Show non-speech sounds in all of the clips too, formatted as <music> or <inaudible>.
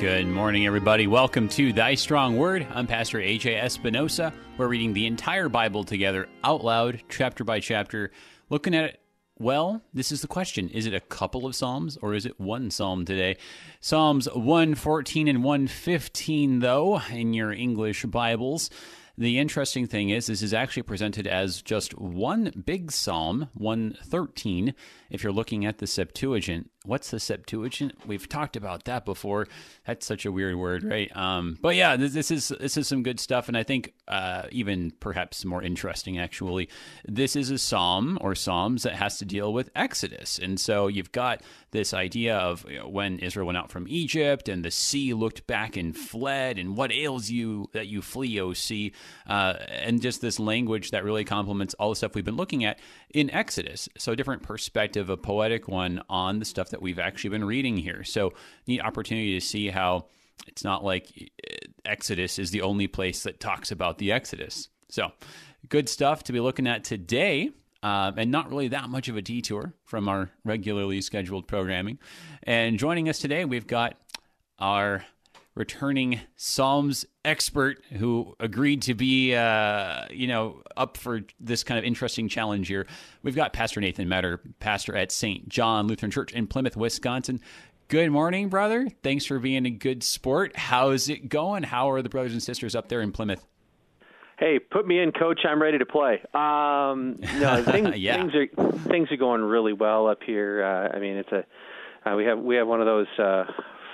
Good morning, everybody. Welcome to Thy Strong Word. I'm Pastor AJ Espinosa. We're reading the entire Bible together out loud, chapter by chapter, looking at it. Well, this is the question. Is it a couple of Psalms or is it one Psalm today? Psalms 114 and 115, though, in your English Bibles. The interesting thing is, this is actually presented as just one big psalm, 113, if you're looking at the Septuagint. What's the Septuagint? We've talked about that before. That's such a weird word, right? Um, but yeah, this, this, is this is some good stuff, and I think uh, even perhaps more interesting, actually. This is a psalm or psalms that has to deal with Exodus, and so you've got this idea of you know, when Israel went out from Egypt and the sea looked back and fled, and what ails you that you flee, O sea, uh, and just this language that really complements all the stuff we've been looking at in Exodus. So, a different perspective, a poetic one on the stuff that we've actually been reading here. So, neat opportunity to see how it's not like uh, Exodus is the only place that talks about the Exodus. So, good stuff to be looking at today. Uh, and not really that much of a detour from our regularly scheduled programming. And joining us today, we've got our returning Psalms expert who agreed to be, uh, you know, up for this kind of interesting challenge here. We've got Pastor Nathan Metter, pastor at St. John Lutheran Church in Plymouth, Wisconsin. Good morning, brother. Thanks for being a good sport. How's it going? How are the brothers and sisters up there in Plymouth? Hey, put me in, coach. I'm ready to play. Um, no, <laughs> things, yeah. things are things are going really well up here. Uh, I mean, it's a uh, we have we have one of those uh,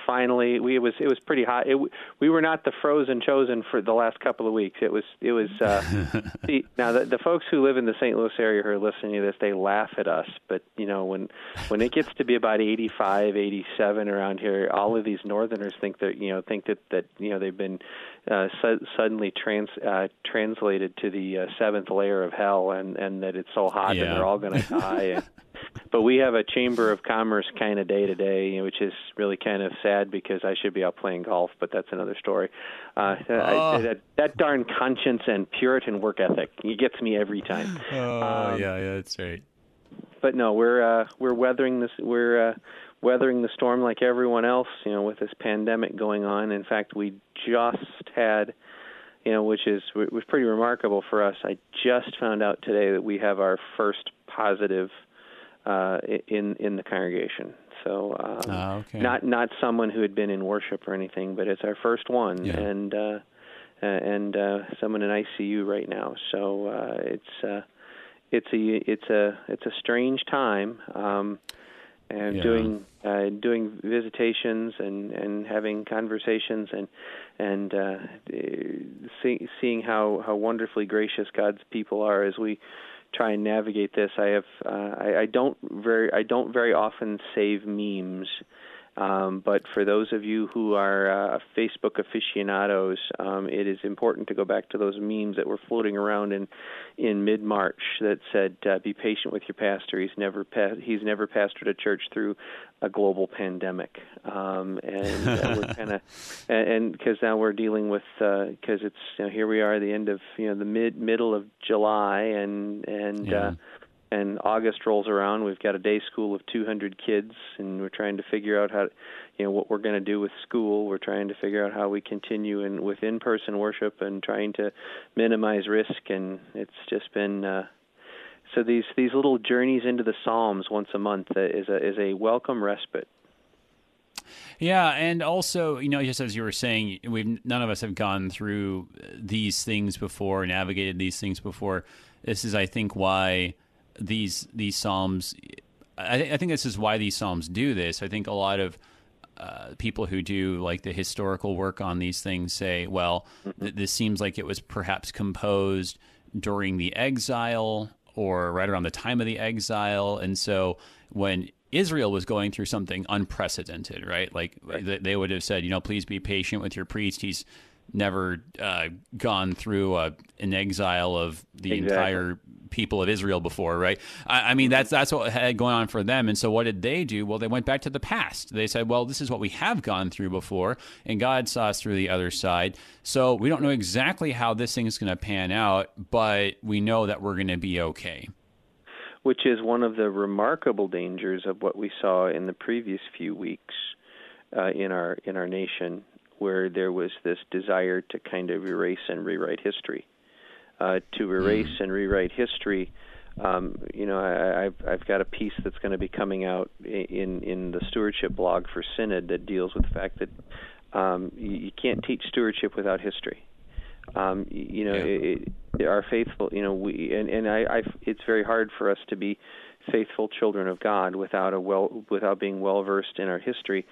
finally we it was it was pretty hot. It, we were not the frozen chosen for the last couple of weeks. It was it was uh, <laughs> see, now the, the folks who live in the St. Louis area who are listening to this they laugh at us, but you know when when it gets to be about 85, 87 around here, all of these northerners think that you know think that that you know they've been uh, su- suddenly trans uh, translated to the uh, seventh layer of hell, and and that it's so hot yeah. and they're all going <laughs> to die. And, but we have a chamber of commerce kind of day to day, which is really kind of sad because I should be out playing golf, but that's another story. Uh, oh. I, that, that darn conscience and Puritan work ethic, it gets me every time. Oh um, yeah, yeah, that's right. But no, we're uh, we're weathering this. We're uh, weathering the storm like everyone else, you know, with this pandemic going on. In fact, we just had you know, which is was pretty remarkable for us. I just found out today that we have our first positive uh, in in the congregation. So um, ah, okay. not not someone who had been in worship or anything, but it's our first one, yeah. and uh, and uh, someone in ICU right now. So uh, it's uh, it's a it's a it's a strange time. Um, and yeah. doing uh, doing visitations and and having conversations and and uh, see, seeing how how wonderfully gracious God's people are as we try and navigate this. I have uh, I, I don't very I don't very often save memes. Um, but for those of you who are uh, Facebook aficionados, um, it is important to go back to those memes that were floating around in in mid March that said, uh, "Be patient with your pastor. He's never pa- he's never pastored a church through a global pandemic." Um, and uh, we're <laughs> kind of and because now we're dealing with because uh, it's you know, here we are at the end of you know the mid middle of July and and yeah. Uh, and August rolls around. We've got a day school of 200 kids, and we're trying to figure out how, you know, what we're going to do with school. We're trying to figure out how we continue in with in-person worship and trying to minimize risk. And it's just been uh, so these these little journeys into the Psalms once a month is a is a welcome respite. Yeah, and also, you know, just as you were saying, we've none of us have gone through these things before, navigated these things before. This is, I think, why these these psalms. I, th- I think this is why these psalms do this. I think a lot of uh, people who do like the historical work on these things say, well, th- this seems like it was perhaps composed during the exile or right around the time of the exile, and so when Israel was going through something unprecedented, right? Like right. they would have said, you know, please be patient with your priest. He's never uh, gone through a, an exile of the exactly. entire people of Israel before, right? I, I, mean, that's that's what had going on for them. And so, what did they do? Well, they went back to the past. They said, "Well, this is what we have gone through before, and God saw us through the other side." So we don't know exactly how this thing is going to pan out, but we know that we're going to be okay. Which is one of the remarkable dangers of what we saw in the previous few weeks uh, in our in our nation where there was this desire to kind of erase and rewrite history. Uh, to erase mm. and rewrite history, um, you know, I, I've I've got a piece that's going to be coming out in in the stewardship blog for Synod that deals with the fact that um, you, you can't teach stewardship without history. Um, you know, yeah. it, it, our faithful, you know, we and and I, I, it's very hard for us to be faithful children of God without a well without being well versed in our history.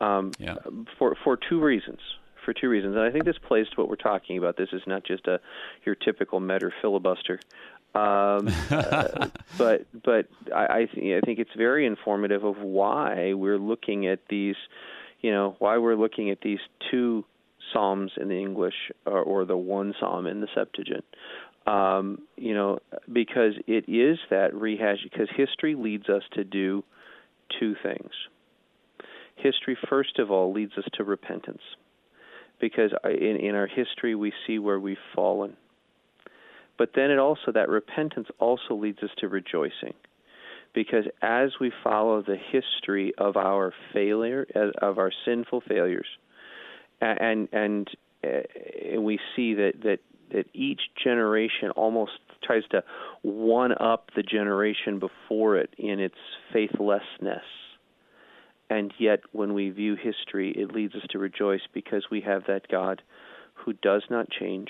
Um, yeah. For for two reasons. For two reasons, and I think this plays to what we're talking about. This is not just a your typical Metter filibuster, um, <laughs> uh, but but I I, th- I think it's very informative of why we're looking at these, you know, why we're looking at these two psalms in the English or, or the one psalm in the Septuagint. Um, you know, because it is that rehash. Because history leads us to do two things history, first of all, leads us to repentance. Because in, in our history, we see where we've fallen. But then it also, that repentance also leads us to rejoicing. Because as we follow the history of our failure, uh, of our sinful failures, and and uh, and we see that that that each generation almost tries to one up the generation before it in its faithlessness and yet, when we view history, it leads us to rejoice because we have that God who does not change,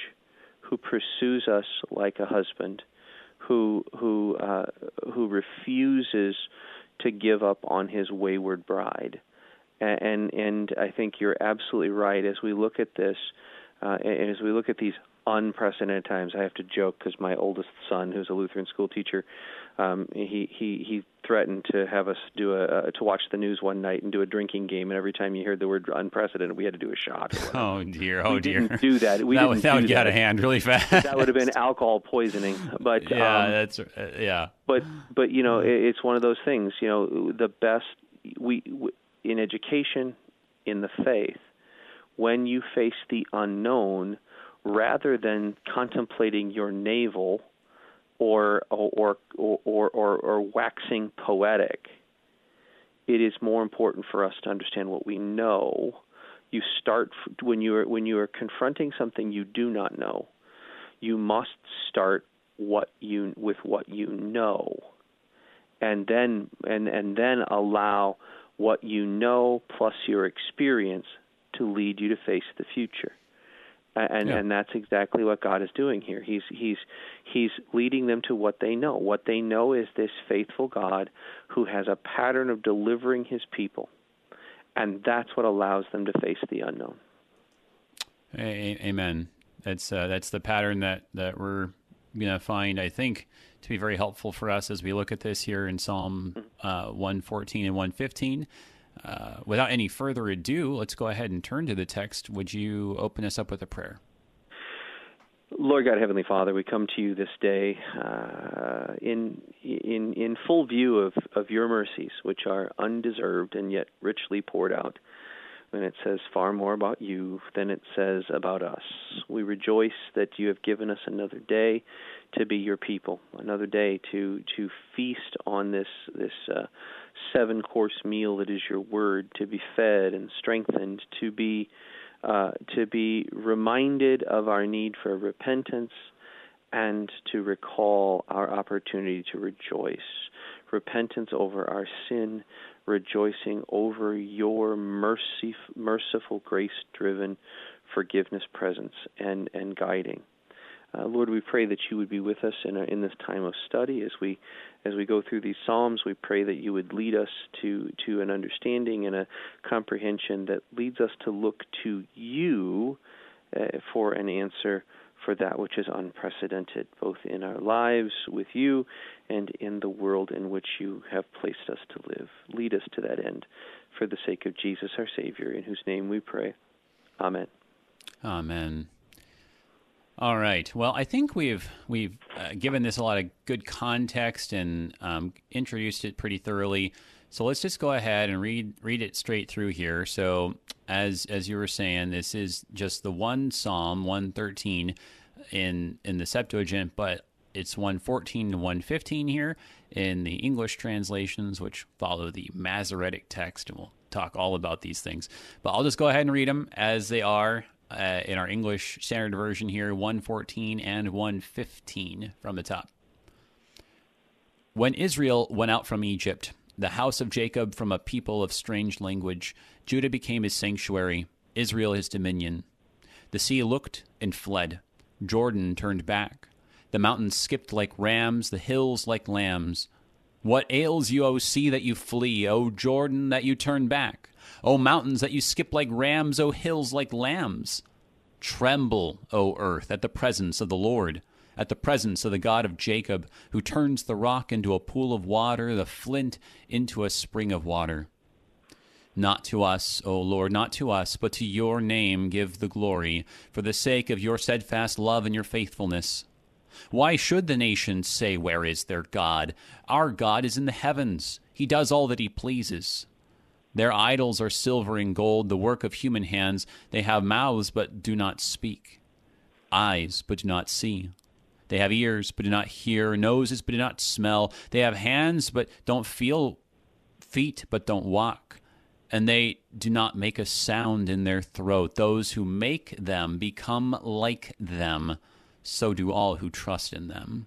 who pursues us like a husband, who who uh, who refuses to give up on his wayward bride. And and I think you're absolutely right. As we look at this, uh, and as we look at these unprecedented times, I have to joke because my oldest son, who's a Lutheran school teacher, um, he he he threatened to have us do a uh, to watch the news one night and do a drinking game, and every time you heard the word unprecedented, we had to do a shot. <laughs> Oh dear! Oh we dear! Didn't do that. We <laughs> that, didn't that would get that. out of hand really <laughs> fast. that would have been alcohol poisoning. But yeah, um, that's uh, yeah. But but you know, it, it's one of those things. You know, the best we, we in education, in the faith, when you face the unknown, rather than contemplating your navel or or or or, or, waxing poetic. It is more important for us to understand what we know. You start when you are when you are confronting something you do not know. You must start what you with what you know, and then and and then allow what you know plus your experience to lead you to face the future and yeah. and that's exactly what God is doing here. He's he's he's leading them to what they know. What they know is this faithful God who has a pattern of delivering his people. And that's what allows them to face the unknown. Amen. That's uh, that's the pattern that that we're going to find I think to be very helpful for us as we look at this here in Psalm mm-hmm. uh, 114 and 115. Uh, without any further ado, let's go ahead and turn to the text. Would you open us up with a prayer? Lord God, Heavenly Father, we come to you this day uh, in in in full view of of your mercies, which are undeserved and yet richly poured out. And it says far more about you than it says about us. We rejoice that you have given us another day to be your people, another day to to feast on this this uh, seven course meal that is your word, to be fed and strengthened, to be uh, to be reminded of our need for repentance, and to recall our opportunity to rejoice. Repentance over our sin, rejoicing over your mercy, merciful, grace driven forgiveness presence and, and guiding. Uh, Lord, we pray that you would be with us in, a, in this time of study as we as we go through these psalms. We pray that you would lead us to to an understanding and a comprehension that leads us to look to you uh, for an answer for that which is unprecedented, both in our lives with you and in the world in which you have placed us to live. Lead us to that end, for the sake of Jesus our Savior, in whose name we pray. Amen. Amen. All right. Well, I think we've we've uh, given this a lot of good context and um, introduced it pretty thoroughly. So let's just go ahead and read read it straight through here. So as as you were saying, this is just the one Psalm 113 in in the Septuagint, but It's 114 to 115 here in the English translations, which follow the Masoretic text, and we'll talk all about these things. But I'll just go ahead and read them as they are uh, in our English Standard Version here 114 and 115 from the top. When Israel went out from Egypt, the house of Jacob from a people of strange language, Judah became his sanctuary, Israel his dominion. The sea looked and fled, Jordan turned back. The mountains skipped like rams, the hills like lambs. What ails you, O sea, that you flee, O Jordan, that you turn back? O mountains, that you skip like rams, O hills like lambs? Tremble, O earth, at the presence of the Lord, at the presence of the God of Jacob, who turns the rock into a pool of water, the flint into a spring of water. Not to us, O Lord, not to us, but to your name give the glory, for the sake of your steadfast love and your faithfulness. Why should the nations say, Where is their God? Our God is in the heavens. He does all that he pleases. Their idols are silver and gold, the work of human hands. They have mouths, but do not speak, eyes, but do not see. They have ears, but do not hear, noses, but do not smell. They have hands, but don't feel, feet, but don't walk. And they do not make a sound in their throat. Those who make them become like them so do all who trust in them.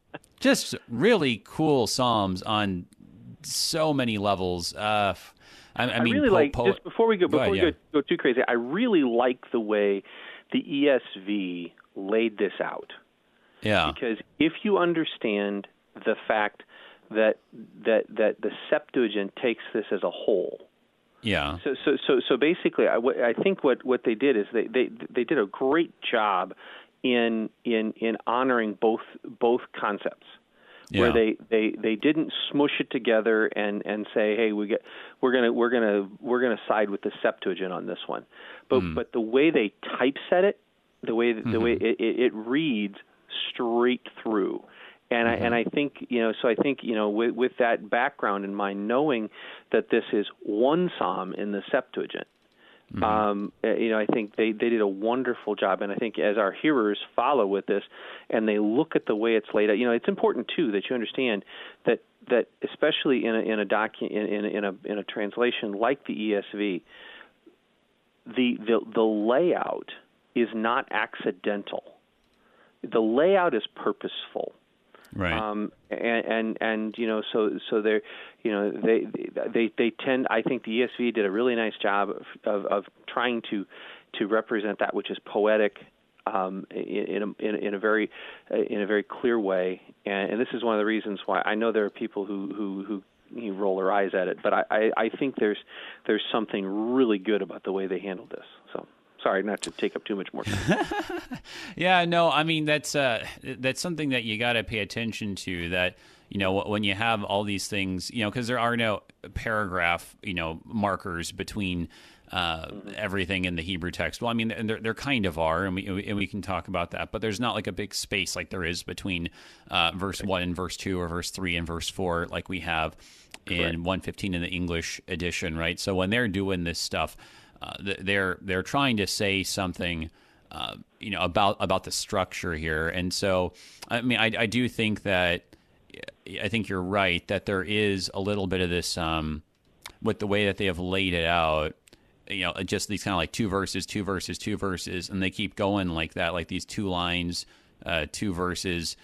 just really cool psalms on so many levels. Uh, I, I, mean, I really po- like po- just before we go before go we ahead, go, go too crazy. I really like the way the ESV laid this out. Yeah. Because if you understand the fact that that that the Septuagint takes this as a whole. Yeah. So so so so basically, I, I think what what they did is they they they did a great job in in in honoring both both concepts. Yeah. Where they, they, they didn't smush it together and, and say, hey, we get we're gonna we're gonna we're gonna side with the Septuagint on this one, but Mm. but the way they typeset it, the way the way Mm-hmm. it, it, it reads straight through, and I and I think you know so I think you know with, with that background in mind, knowing that this is one psalm in the Septuagint, um, uh, you know, I think they, they did a wonderful job, and I think as our hearers follow with this, and they look at the way it's laid out, you know, it's important too that you understand that that especially in a in a docu- in, in, in a in a translation like the ESV, the the the layout is not accidental. The layout is purposeful Right. um, and, and and you know so so they're you know they they they tend I think the ESV did a really nice job of of, of trying to to represent that which is poetic um, in, in, a, in, a very in a very clear way and, and this is one of the reasons why I know there are people who who who you roll their eyes at it but I, I I think there's there's something really good about the way they handled this so sorry not to take up too much more time <laughs> Yeah, no, I mean that's uh, that's something that you got to pay attention to. That you know when you have all these things, you know, because there are no paragraph, you know, markers between uh, everything in the Hebrew text. Well, I mean, and there, there kind of are, and we and we can talk about that. But there's not like a big space like there is between uh, verse one and verse two, or verse three and verse four, like we have in 115 in the English edition, right? So when they're doing this stuff, uh, they're they're trying to say something. Uh, you know about about the structure here, and so I mean I, I do think that I think you're right that there is a little bit of this um, with the way that they have laid it out. You know, just these kind of like two verses, two verses, two verses, and they keep going like that, like these two lines, uh, two verses.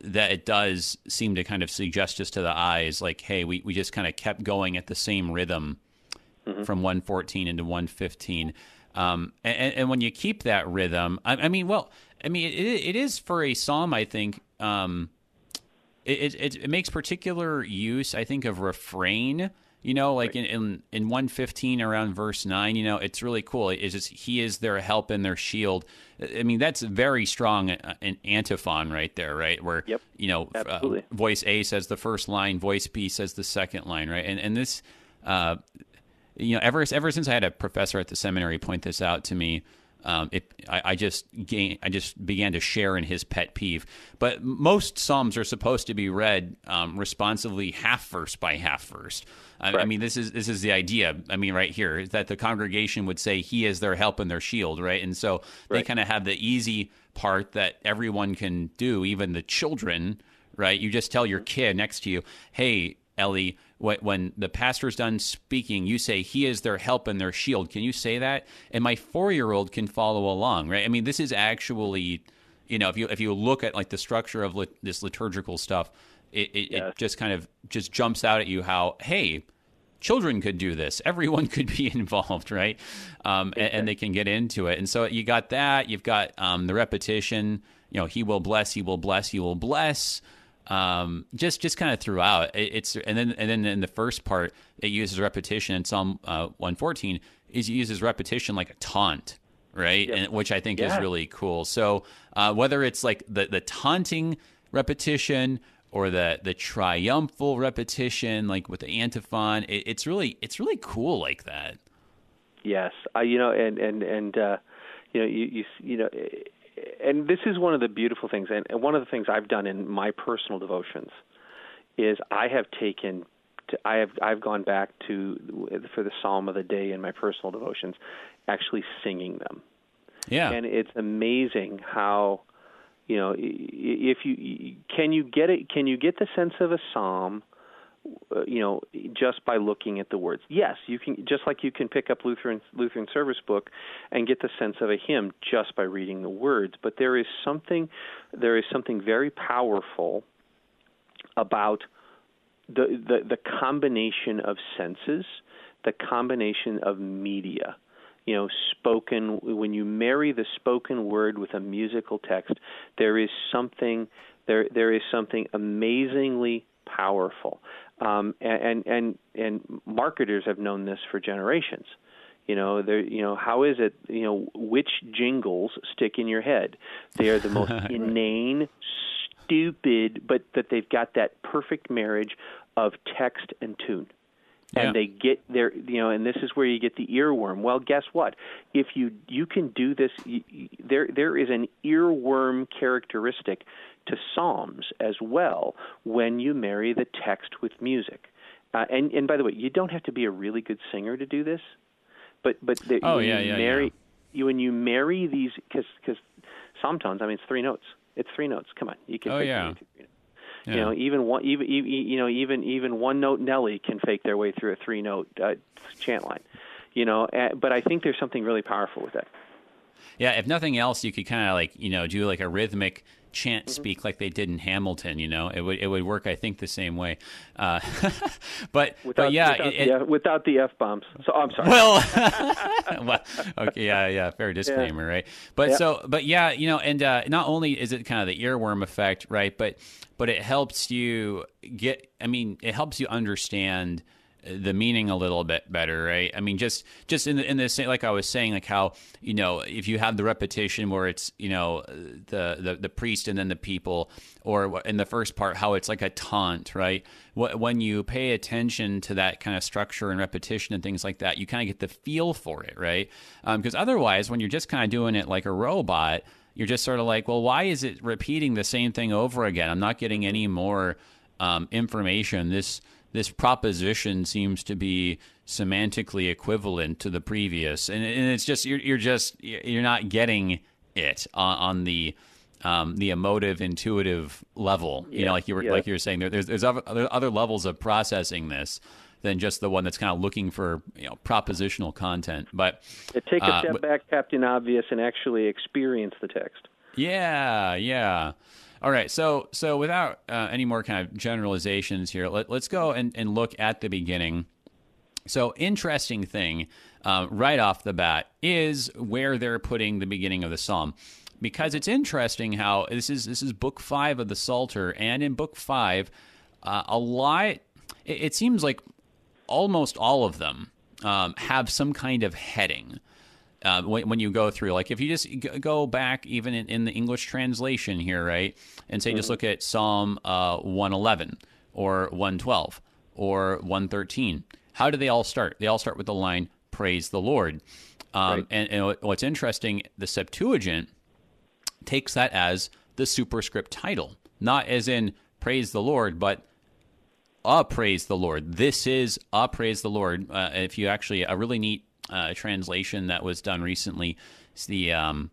that it does seem to kind of suggest just to the eyes, like, hey, we, we just kind of kept going at the same rhythm mm-hmm. from 114 into 115. Um, and, and, when you keep that rhythm, I, I mean, well, I mean, it, it is for a psalm, I think. Um, it, it, it makes particular use, I think, of refrain. You know, like in, in in one fifteen around verse nine, you know, it's really cool. It's just he is their help and their shield. I mean, that's very strong uh, an antiphon right there, right? Where yep. you know, uh, voice A says the first line, voice B says the second line, right? And and this, uh, you know, ever ever since I had a professor at the seminary point this out to me, um, it, I, I, just gain, I just began to share in his pet peeve. But most psalms are supposed to be read um, responsively, half verse by half verse. I, I, mean, this is this is the idea. I mean, right here that the congregation would say, "He is their help and their shield," right? And so they kind of have the easy part that everyone can do, even the children, right? You just tell your mm-hmm. kid next to you, "Hey, Ellie." When the pastor's done speaking, you say he is their help and their shield. Can you say that? And my four year old can follow along, right? I mean, this is actually, you know, if you if you look at like the structure of lit, this liturgical stuff, it, it, yes. it just kind of just jumps out at you how hey children could do this. <laughs> Everyone could be involved, right? Um, and, and, they can get into it. And so you got that. You've got um, the repetition. You know, he will bless, he will bless, he will bless um, just just kind of throughout. it's and then and then in the first part, it uses repetition. In Psalm uh, one fourteen, is uses repetition like a taunt, right? Yep. And which I think yeah. is really cool. So uh, whether it's like the the taunting repetition or the the triumphal repetition, like with the antiphon, it, it's really it's really cool like that. Yes, uh, you know, and and and uh, you know, you you you know and this is one of the beautiful things, and, and one of the things I've done in my personal devotions is I have taken to, I have I've gone back to for the Psalm of the day in my personal devotions, actually singing them. Yeah, and it's amazing how you know if you can you get it can you get the sense of a psalm Uh, you know just by looking at the words. Yes you can just like you can pick up lutheran lutheran service book and get the sense of a hymn just by reading the words. But there is something there is something very powerful about the the, the combination of senses the combination of media. You know spoken when you marry the spoken word with a musical text there is something there there is something amazingly powerful um, and and and marketers have known this for generations. You know, there. You know, how is it? You know, which jingles stick in your head? They are the most <laughs> inane, stupid, but that they've got that perfect marriage of text and tune and yeah. they get their you know and this is where you get the earworm well guess what if you you can do this you, there there is an earworm characteristic to psalms as well when you marry the text with music uh, and and by the way you don't have to be a really good singer to do this but but the, oh, when yeah, you yeah, marry yeah. you when you marry these cuz cuz psalm tones i mean it's three notes it's three notes come on you can oh, yeah. Yeah. You know, even one, even you know, even even one note Nelly can fake their way through a three note uh, chant line. You know, uh, but I think there's something really powerful with that. Yeah, if nothing else, you could kind of like you know do like a rhythmic chant mm-hmm. speak like they did in Hamilton. You know, it would it would work. I think the same way. Uh, <laughs> but without, but yeah, without, it, the, without the f bombs. So I'm sorry. Well, <laughs> <laughs> well, okay, yeah, yeah, fair disclaimer, yeah. right? But yep. so, but yeah, you know, and uh, not only is it kind of the earworm effect, right? But but it helps you get. I mean, it helps you understand the meaning a little bit better, right? I mean, just just in the in the like I was saying, like how you know if you have the repetition where it's you know the the, the priest and then the people, or in the first part how it's like a taunt, right? When you pay attention to that kind of structure and repetition and things like that, you kind of get the feel for it, right? Because um, otherwise, when you're just kind of doing it like a robot, you're just sort of like, well, why is it repeating the same thing over again? I'm not getting any more um, information. This this proposition seems to be semantically equivalent to the previous, and, and it's just you're, you're, just you're not getting it on, on the um, the emotive, intuitive level. Yeah, you know, like you were yeah. like you were saying, there, there's there's other, other levels of processing this than just the one that's kind of looking for you know propositional content. But take a uh, step back, Captain Obvious, and actually experience the text. Yeah, yeah. All right, so so without uh, any more kind of generalizations here, let, us go and, and look at the beginning. So interesting thing uh, right off the bat is where they're putting the beginning of the psalm because it's interesting how this is this is book five of the Psalter, and in book five, uh, a lot. It, it, seems like almost all of them um, have some kind of heading. Uh, when, when, you go through, like if you just go back even in, in the English translation here, right, and say mm-hmm. just look at Psalm uh, 111 or 112 or 113, how do they all start? They all start with the line "Praise the Lord." Um, right. and, and, what's interesting, the Septuagint takes that as the superscript title, not as in praise the Lord, but a praise the Lord. This is a praise the Lord. Uh, if you actually a really neat uh, translation that was done recently, it's the um,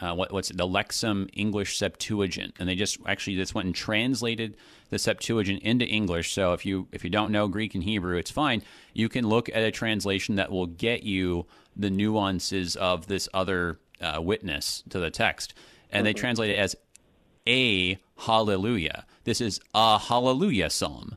uh, what, what's it, the Lexham English Septuagint, and they just actually just went and translated the Septuagint into English. So if you if you don't know Greek and Hebrew, it's fine. You can look at a translation that will get you the nuances of this other uh, witness to the text and they translate it as a hallelujah. This is a hallelujah psalm.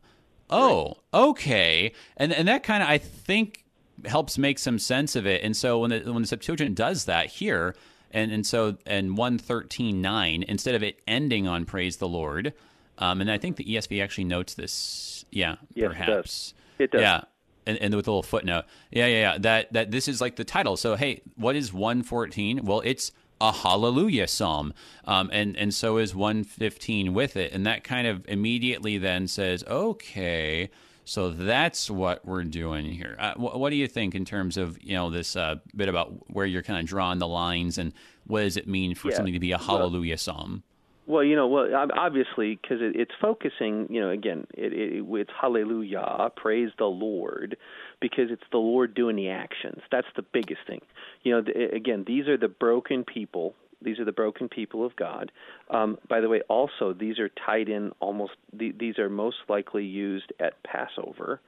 Oh, okay. And and that kind of I think helps make some sense of it. And so when the when the Septuagint does that here, and and so and one thirteen nine instead of it ending on praise the Lord, um, and I think the ESV actually notes this. Yeah, yes, perhaps it does. It does. Yeah. And, and, with a little footnote, yeah, yeah, yeah. That that this is like the title. So, hey, what is one fourteen? Well, it's a hallelujah psalm. Um, and, and so is 115 with it. And that kind of immediately then says, okay, so that's what we're doing here. Uh, wh- what do you think in terms of, you know, this uh, bit about where you're kind of drawing the lines and what does it mean for yeah. something to be a hallelujah well, psalm? Well, you know, well, obviously, because it, it's focusing, you know, again, it, it, it's hallelujah, praise the Lord, because it's the Lord doing the actions. That's the biggest thing. You know, the, again, these are the broken people. These are the broken people of God. Um, by the way, also these are tied in almost. these are most likely used at Passover,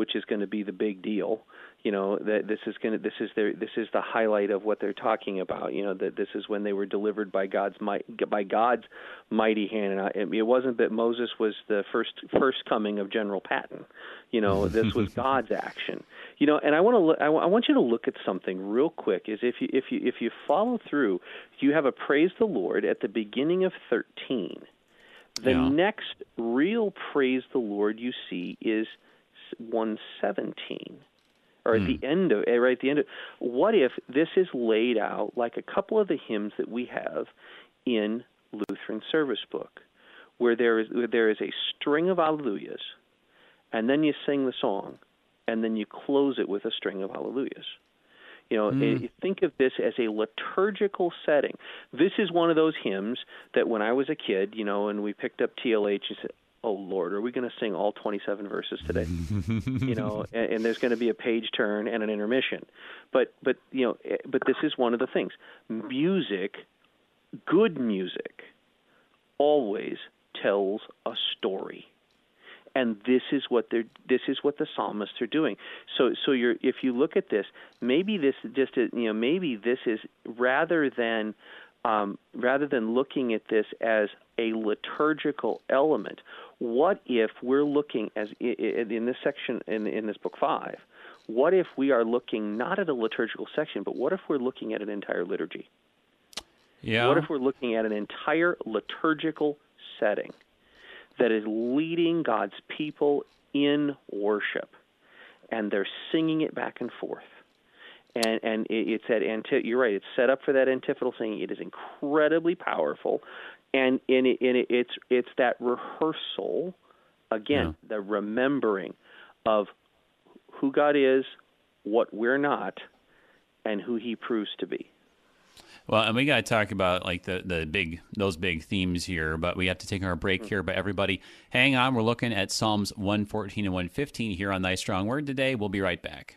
which is going to be the big deal. You know that this is going to this is their this is the highlight of what they're talking about you know that this is when they were delivered by God's might by God's mighty hand. And I, it wasn't that Moses was the first first coming of General Patton. You know this was <laughs> God's action. You know and I want to look, I, I want you to look at something real quick is if you if you if you follow through you have a praise the Lord at the beginning of 13 the yeah. next real praise the Lord you see is 117 or at mm. the end of eh, right at the end of what if this is laid out like a couple of the hymns that we have in Lutheran service book where there is where there is a string of alleluias and then you sing the song and then you close it with a string of alleluias you know, mm. think of this as a liturgical setting. This is one of those hymns that when I was a kid, you know, and we picked up TLH, and said, oh Lord, are we going to sing all 27 verses today? <laughs> you know, and, and there's going to be a page turn and an intermission. But but you know, eh, but this is one of the things. Music, good music, always tells a story. And this is what they're. This is what the psalmists are doing. So, so you're. If you look at this, maybe this just. You know, maybe this is rather than um, rather than looking at this as a liturgical element, what if we're looking as in this section in, in this book five? What if we are looking not at a liturgical section, but what if we're looking at an entire liturgy? Yeah. What if we're looking at an entire liturgical setting that is leading God's people in worship, and they're singing it back and forth? and and it's at anti- you're right it's set up for that antiphonal singing it is incredibly powerful and in it, in it, it's it's that rehearsal again yeah. the remembering of who God is what we're not and who he proves to be well, and we got to talk about like the the big those big themes here, but we have to take our break here. But everybody, hang on. We're looking at Psalms 114 and 115 here on Thy Strong Word today. We'll be right back.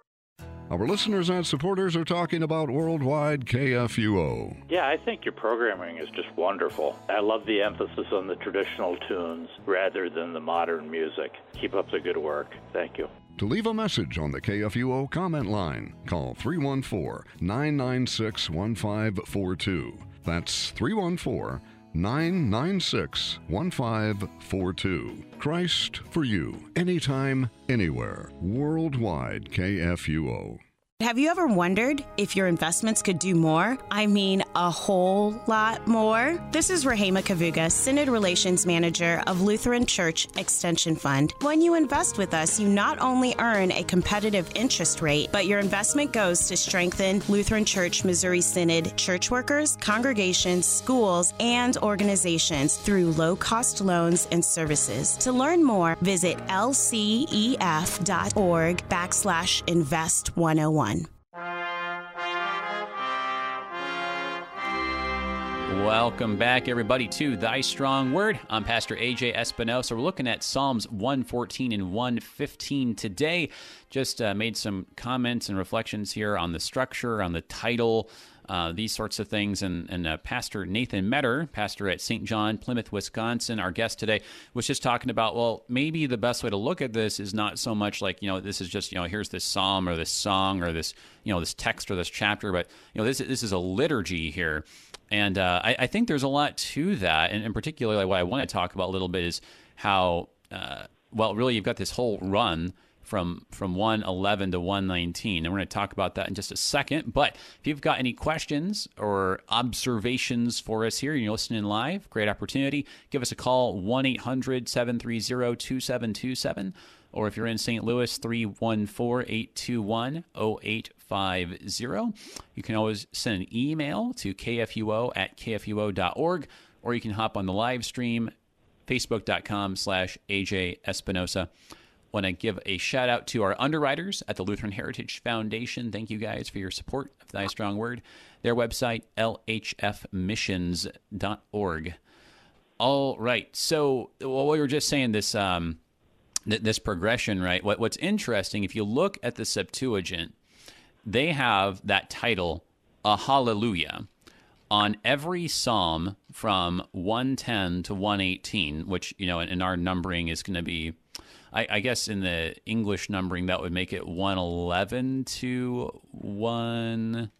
Our listeners and supporters are talking about worldwide KFUO. Yeah, I think your programming is just wonderful. I love the emphasis on the traditional tunes rather than the modern music. Keep up the good work. Thank you. To leave a message on the KFUO comment line, call 314 996 1542. That's 314 996 1542. Christ for you, anytime, anywhere. Worldwide KFUO. Have you ever wondered if your investments could do more? I mean, a whole lot more? This is Rahema Kavuga, Synod Relations Manager of Lutheran Church Extension Fund. When you invest with us, you not only earn a competitive interest rate, but your investment goes to strengthen Lutheran Church Missouri Synod church workers, congregations, schools, and organizations through low cost loans and services. To learn more, visit lcef.org backslash invest 101. Welcome back, everybody, to Thy Strong Word. I'm Pastor AJ Espinosa. We're looking at Psalms 114 and 115 today. Just uh, made some comments and reflections here on the structure, on the title, uh, these sorts of things. And, and uh, Pastor Nathan Metter, pastor at St. John, Plymouth, Wisconsin, our guest today, was just talking about, well, maybe the best way to look at this is not so much like, you know, this is just, you know, here's this psalm or this song or this, you know, this text or this chapter, but, you know, this, this is a liturgy here. And uh, I, I, think there's a lot to that. And in particular, what I want to talk about a little bit is how, uh, well, really, you've got this whole run from from 111 to 119 and we're going to talk about that in just a second. But if you've got any questions or observations for us here you're listening live great opportunity. Give us a call 1-800-730-2727 or if you're in St. Louis 314-821-0850 you can always send an email to kfuo at kfuo.org or you can hop on the live stream facebook.com slash aj espinosa Want to give a shout out to our underwriters at the Lutheran Heritage Foundation. Thank you guys for your support of Thy Strong Word. Their website, lhfmissions.org. All right. So, well, we were just saying this um, th- this progression, right? What, what's interesting, if you look at the Septuagint, they have that title, a Hallelujah, on every psalm from 110 to 118, which, you know, in, in our numbering is going to be I, I, guess in the English numbering that would make it 111 to 1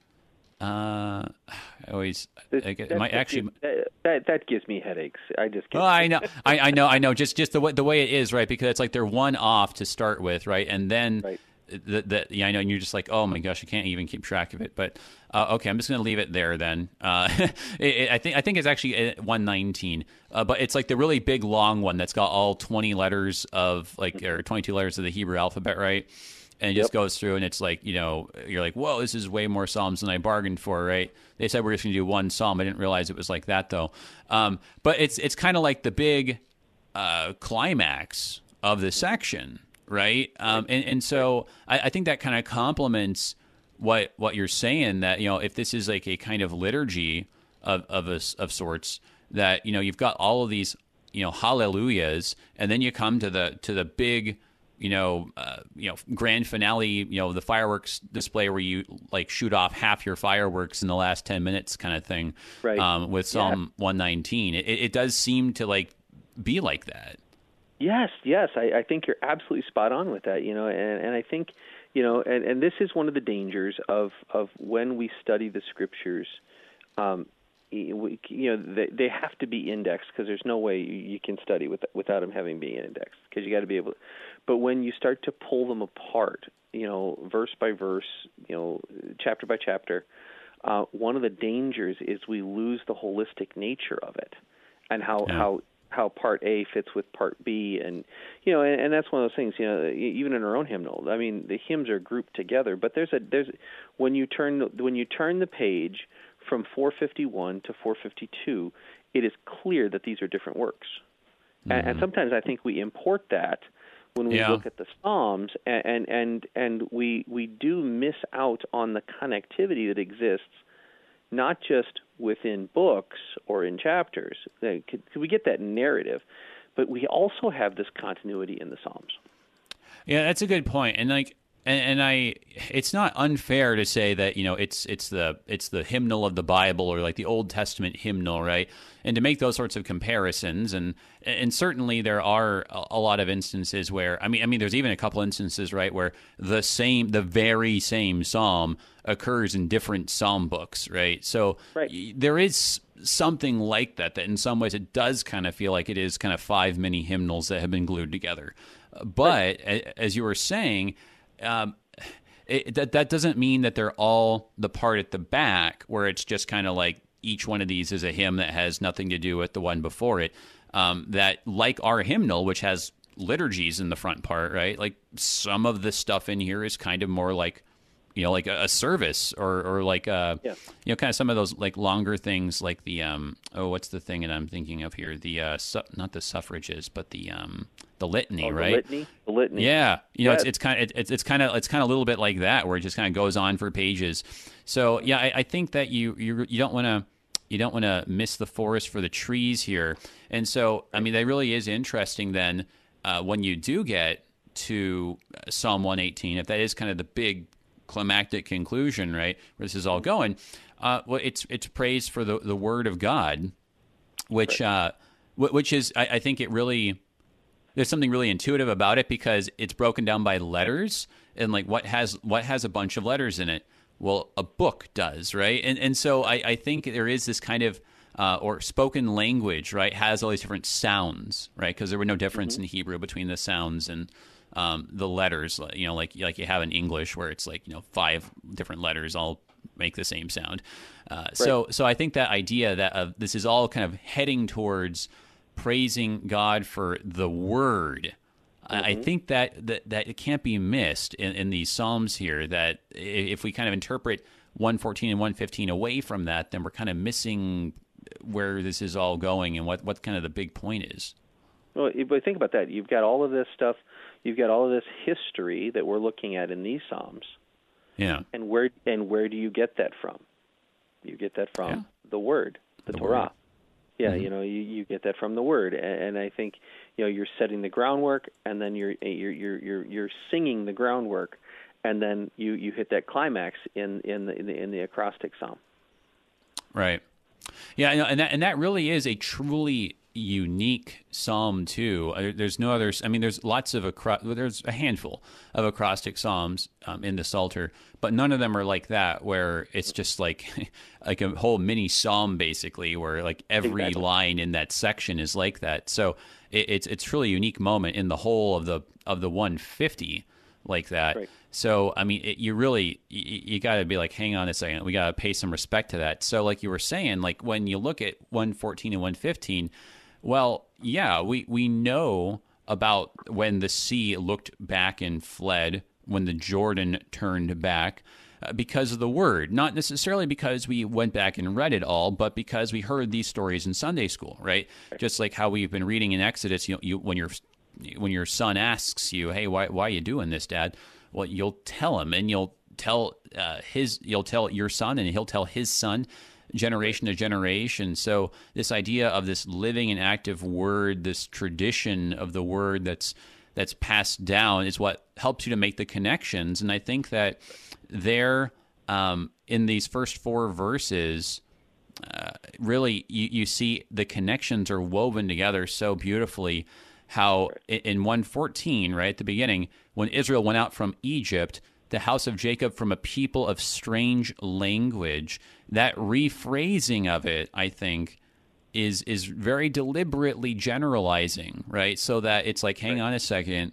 uh, I always I guess, that, actually that, that, that gives me headaches. I just can't. Oh, I know. I, I know. I know. Just just the way the way it is, right? Because it's like they're one off to start with, right? And then right the, the, yeah, I know, and you're just like, oh my gosh, I can't even keep track of it. But uh, okay, I'm just going to leave it there then. Uh, <laughs> it, it, I think I think it's actually 119, uh, but it's like the really big long one that's got all 20 letters of like or 22 letters of the Hebrew alphabet, right? And it just goes through, and it's like you know, you're like, whoa, this is way more psalms than I bargained for, right? They said we're just going to do one psalm. I didn't realize it was like that though. Um, but it's it's kind of like the big uh, climax of the section right? Um, and and so I, I think that kind of complements what what you're saying that you know if this is like a kind of liturgy of of a, of sorts that you know you've got all of these you know hallelujahs and then you come to the to the big you know uh, you know grand finale you know the fireworks display where you like shoot off half your fireworks in the last 10 minutes kind of thing right. um, with psalm yeah. 119 it, it does seem to like be like that Yes, yes, I, I think you're absolutely spot on with that. You know, and, and I think, you know, and, and this is one of the dangers of of when we study the scriptures. Um, we, you know, they, they have to be indexed because there's no way you, you can study with, without them having being indexed because you got to be able. To, but when you start to pull them apart, you know, verse by verse, you know, chapter by chapter, uh, one of the dangers is we lose the holistic nature of it, and how yeah. how how part A fits with part B, and you know, and, and that's one of those things. You know, even in our own hymnal, I mean, the hymns are grouped together, but there's a there's when you turn when you turn the page from 451 to 452, it is clear that these are different works, and, and sometimes I think we import that when we Yeah. look at the Psalms, and, and and and we we do miss out on the connectivity that exists not just within books or in chapters. Could, could we get that narrative? But we also have this continuity in the Psalms. Yeah, that's a good point. And like and, and I it's not unfair to say that, you know, it's it's the it's the hymnal of the Bible or like the Old Testament hymnal, right? And to make those sorts of comparisons and and certainly there are a, lot of instances where I mean I mean there's even a couple instances, right, where the same the very same psalm occurs in different psalm books, right? So Right. there is something like that that in some ways it does kind of feel like it is kind of five mini hymnals that have been glued together but a- as you were saying um, it, that that doesn't mean that they're all the part at the back where it's just kind of like each one of these is a hymn that has nothing to do with the one before it. Um, that like our hymnal which has liturgies in the front part right? Like some of the stuff in here is kind of more like you know like a, a service or or like uh Yeah. you know kind of some of those like longer things like the um oh what's the thing that I'm thinking of here? The uh su- not the suffrages but the um the litany Oh, the right litany, the litany. yeah, you know, it's Yes. it's kind of it's it's kind of it's kind of a little bit like that, where it just kind of goes on for pages. So yeah, I, I think that you you you don't want to you don't want to miss the forest for the trees here. And so I mean, that really is interesting. Then uh, when you do get to Psalm one eighteen, if that is kind of the big climactic conclusion, right, where this is all going, uh, well, it's it's praise for the the word of God, which uh, wh- which is I, I think it really there's something really intuitive about it because it's broken down by letters and like what has what has a bunch of letters in it? Well a book does right? And and so i, I think there is this kind of uh, or spoken language right has all these different sounds right? Because there were no difference in hebrew between the sounds and um, the letters you know like like you have in english where it's like you know five different letters all make the same sound. Uh, so so i think that idea that uh, this is all kind of heading towards praising God for the word. I I mm-hmm. think that, that that it can't be missed in, in these psalms here. That if we kind of interpret 114 and 115 away from that, then we're kind of missing where this is all going and what what kind of the big point is. Well, if- but think about that. You've got all of this stuff. You've got all of this history that we're looking at in these psalms, Yeah, and where and where do you get that from? You get that from Yeah. the Word, the, The Torah. Word. Yeah, mm-hmm. you know, you, you get that from the Word, and, and I think you know you're setting the groundwork, and then you're eh, you're you're you're, you're singing the groundwork, and then you, you hit that climax in in the, in the in the acrostic psalm. right. Yeah, and that and that really is a truly unique psalm too. Uh, There's no others. I mean, there's lots of acro- there's a handful of acrostic psalms um, in the Psalter, but none of them are like that, where it's just like <laughs> like a whole mini psalm basically, where like every Exactly. line in that section is like that. So it, it's it's truly a unique moment in the whole of the of the 150 like that. Right. So I mean, it, you really you, you got to be like, hang on a second, we got to pay some respect to that. So like you were saying, like when you look at 114 and 115, well, yeah, we we know about when the sea looked back and fled, when the Jordan turned back. uh, Because of the word, not necessarily because we went back and read it all, but because we heard these stories in Sunday school, right? Just like how we've been reading in Exodus, you, you when your when your son asks you, "Hey, why why are you doing this, Dad?" Well, you'll tell him, and you'll tell uh, his, you'll tell your son, and he'll tell his son, generation to generation. So this idea of this living and active word, this tradition of the word that's that's passed down, is what helps you to make the connections. And I think that there, um, in these first four verses, uh, really you, you see the connections are woven together so beautifully how in 114 right at the beginning when israel went out from egypt the house of jacob from a people of strange language that rephrasing of it i think is is very deliberately generalizing right so that it's like hang on a second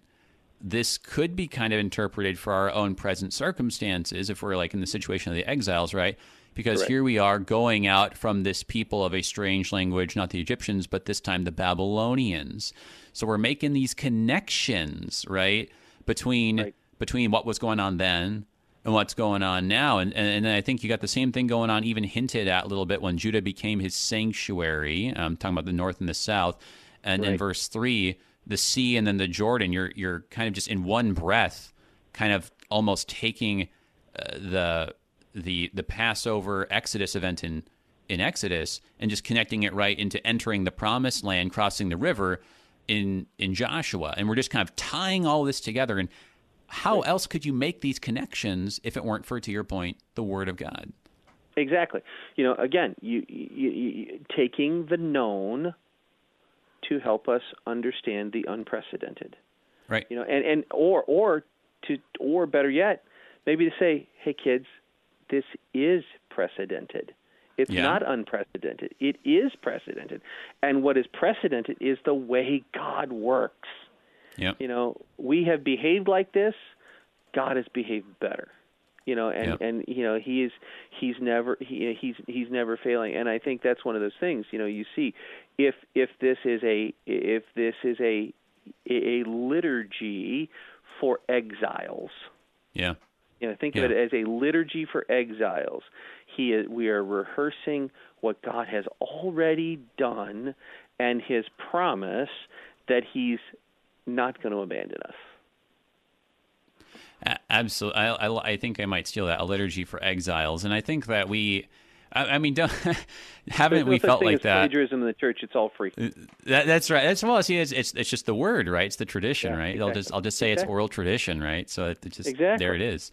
this could be kind of interpreted for our own present circumstances if we're like in the situation of the exiles, right? because Correct. here we are going out from this people of a strange language, not the Egyptians, but this time the Babylonians. So we're making these connections, right, between Right. Between what was going on then and what's going on now. And, and and then I think you got the same thing going on, even hinted at a little bit when Judah became his sanctuary. I'm talking about the north and the south. And in verse three, the sea and then the Jordan, you're you're kind of just in one breath, kind of almost taking uh, the the the Passover Exodus event in in Exodus and just connecting it right into entering the promised land, crossing the river in in Joshua. And we're just kind of tying all this together and how else could you make these connections if it weren't for to your point the word of God? Exactly. You know, again, you, you, you taking the known to help us understand the unprecedented. Right. You know, and and or or to or better yet, maybe to say, "Hey kids, this is precedented. It's Yeah. not unprecedented. It is precedented. And what is precedented is the way God works. Yep. You know, we have behaved like this. God has behaved better. You know, and Yep. and you know he is he's never he he's he's never failing. And I think that's one of those things. You know, you see, if if this is a if this is a a liturgy for exiles. Yeah. You know, think Yeah. of it as a liturgy for exiles. He is, we are rehearsing what God has already done and His promise that He's not going to abandon us. Absolutely. I, I, I think I might steal that a liturgy for exiles. And I think that we, I, I mean, <laughs> don't, haven't no we felt like that? plagiarism in the church. It's all free. That, that's right. That's well. See, it's, it's it's just the word, right? It's the tradition, Yeah, right? I'll just. I'll just say Exactly. it's oral tradition, right? So it, it just Exactly. there it is.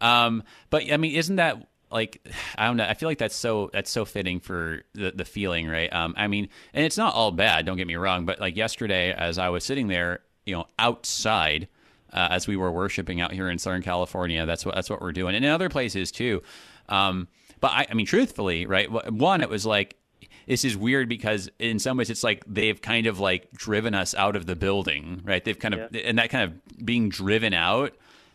Um, but I mean, isn't that like I don't know? I feel like that's so that's so fitting for the the feeling, right? Um, I mean, and it's not all bad. Don't get me wrong, but like yesterday, as I was sitting there, you know, outside. Uh, as we were worshiping out here in Southern California, that's what that's what we're doing, and in other places too. Um, but I, I mean, truthfully, right? One, it was like this is weird because in some ways it's like they've kind of like driven us out of the building, right? They've kind of and that kind of being driven out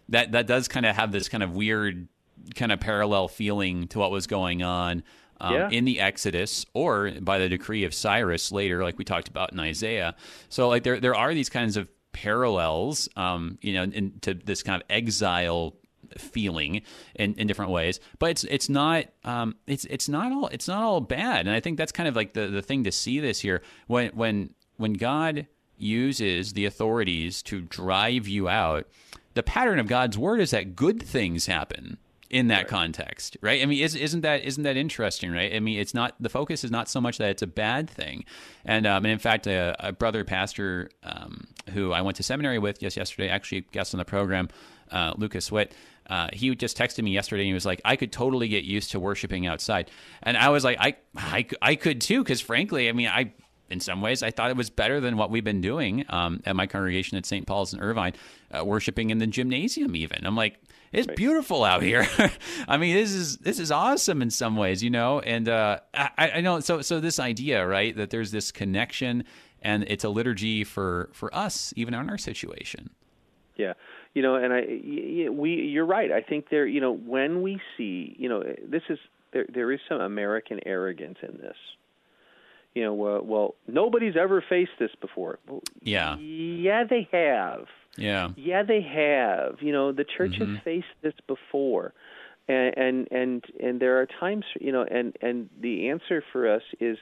that that does kind of have this kind of weird kind of parallel feeling to what was going on um, Yeah. in the Exodus or by the decree of Cyrus later, like we talked about in Isaiah. So like there there are these kinds of parallels, um, you know, in, to this kind of exile feeling in, in different ways. But it's it's not um it's it's not all it's not all bad. And i think that's kind of like the the thing to see this here. When when when god uses the authorities to drive you out the pattern of god's word is that good things happen in that context right i mean is, isn't that isn't that interesting right i mean it's not the focus is not so much that it's a bad thing and um, and in fact a, a brother pastor um, who i went to seminary with just yesterday actually guest on the program uh, lucas witt uh, he just texted me yesterday and he was like, I could totally get used to worshiping outside. And I was like, I, I, I could too, because frankly, I mean, I, in some ways, I thought it was better than what we've been doing um, at my congregation at St. Paul's in Irvine, uh, worshiping in the gymnasium even. I'm like, it's beautiful out here. <laughs> I mean, this is this is awesome in some ways, you know. And uh, I, I know so so this idea, right, that there's this connection, and it's a liturgy for for us, even in our situation. Yeah, you know, and I, we, you're right. I think there, you know, when we see, you know, this is there. There is some American arrogance in this. You know, well, well, nobody's ever faced this before. Well, Yeah. yeah, they have. Yeah. Yeah, they have. You know, the church has mm-hmm. faced this before, and and and and there are times, you know, and and the answer for us is,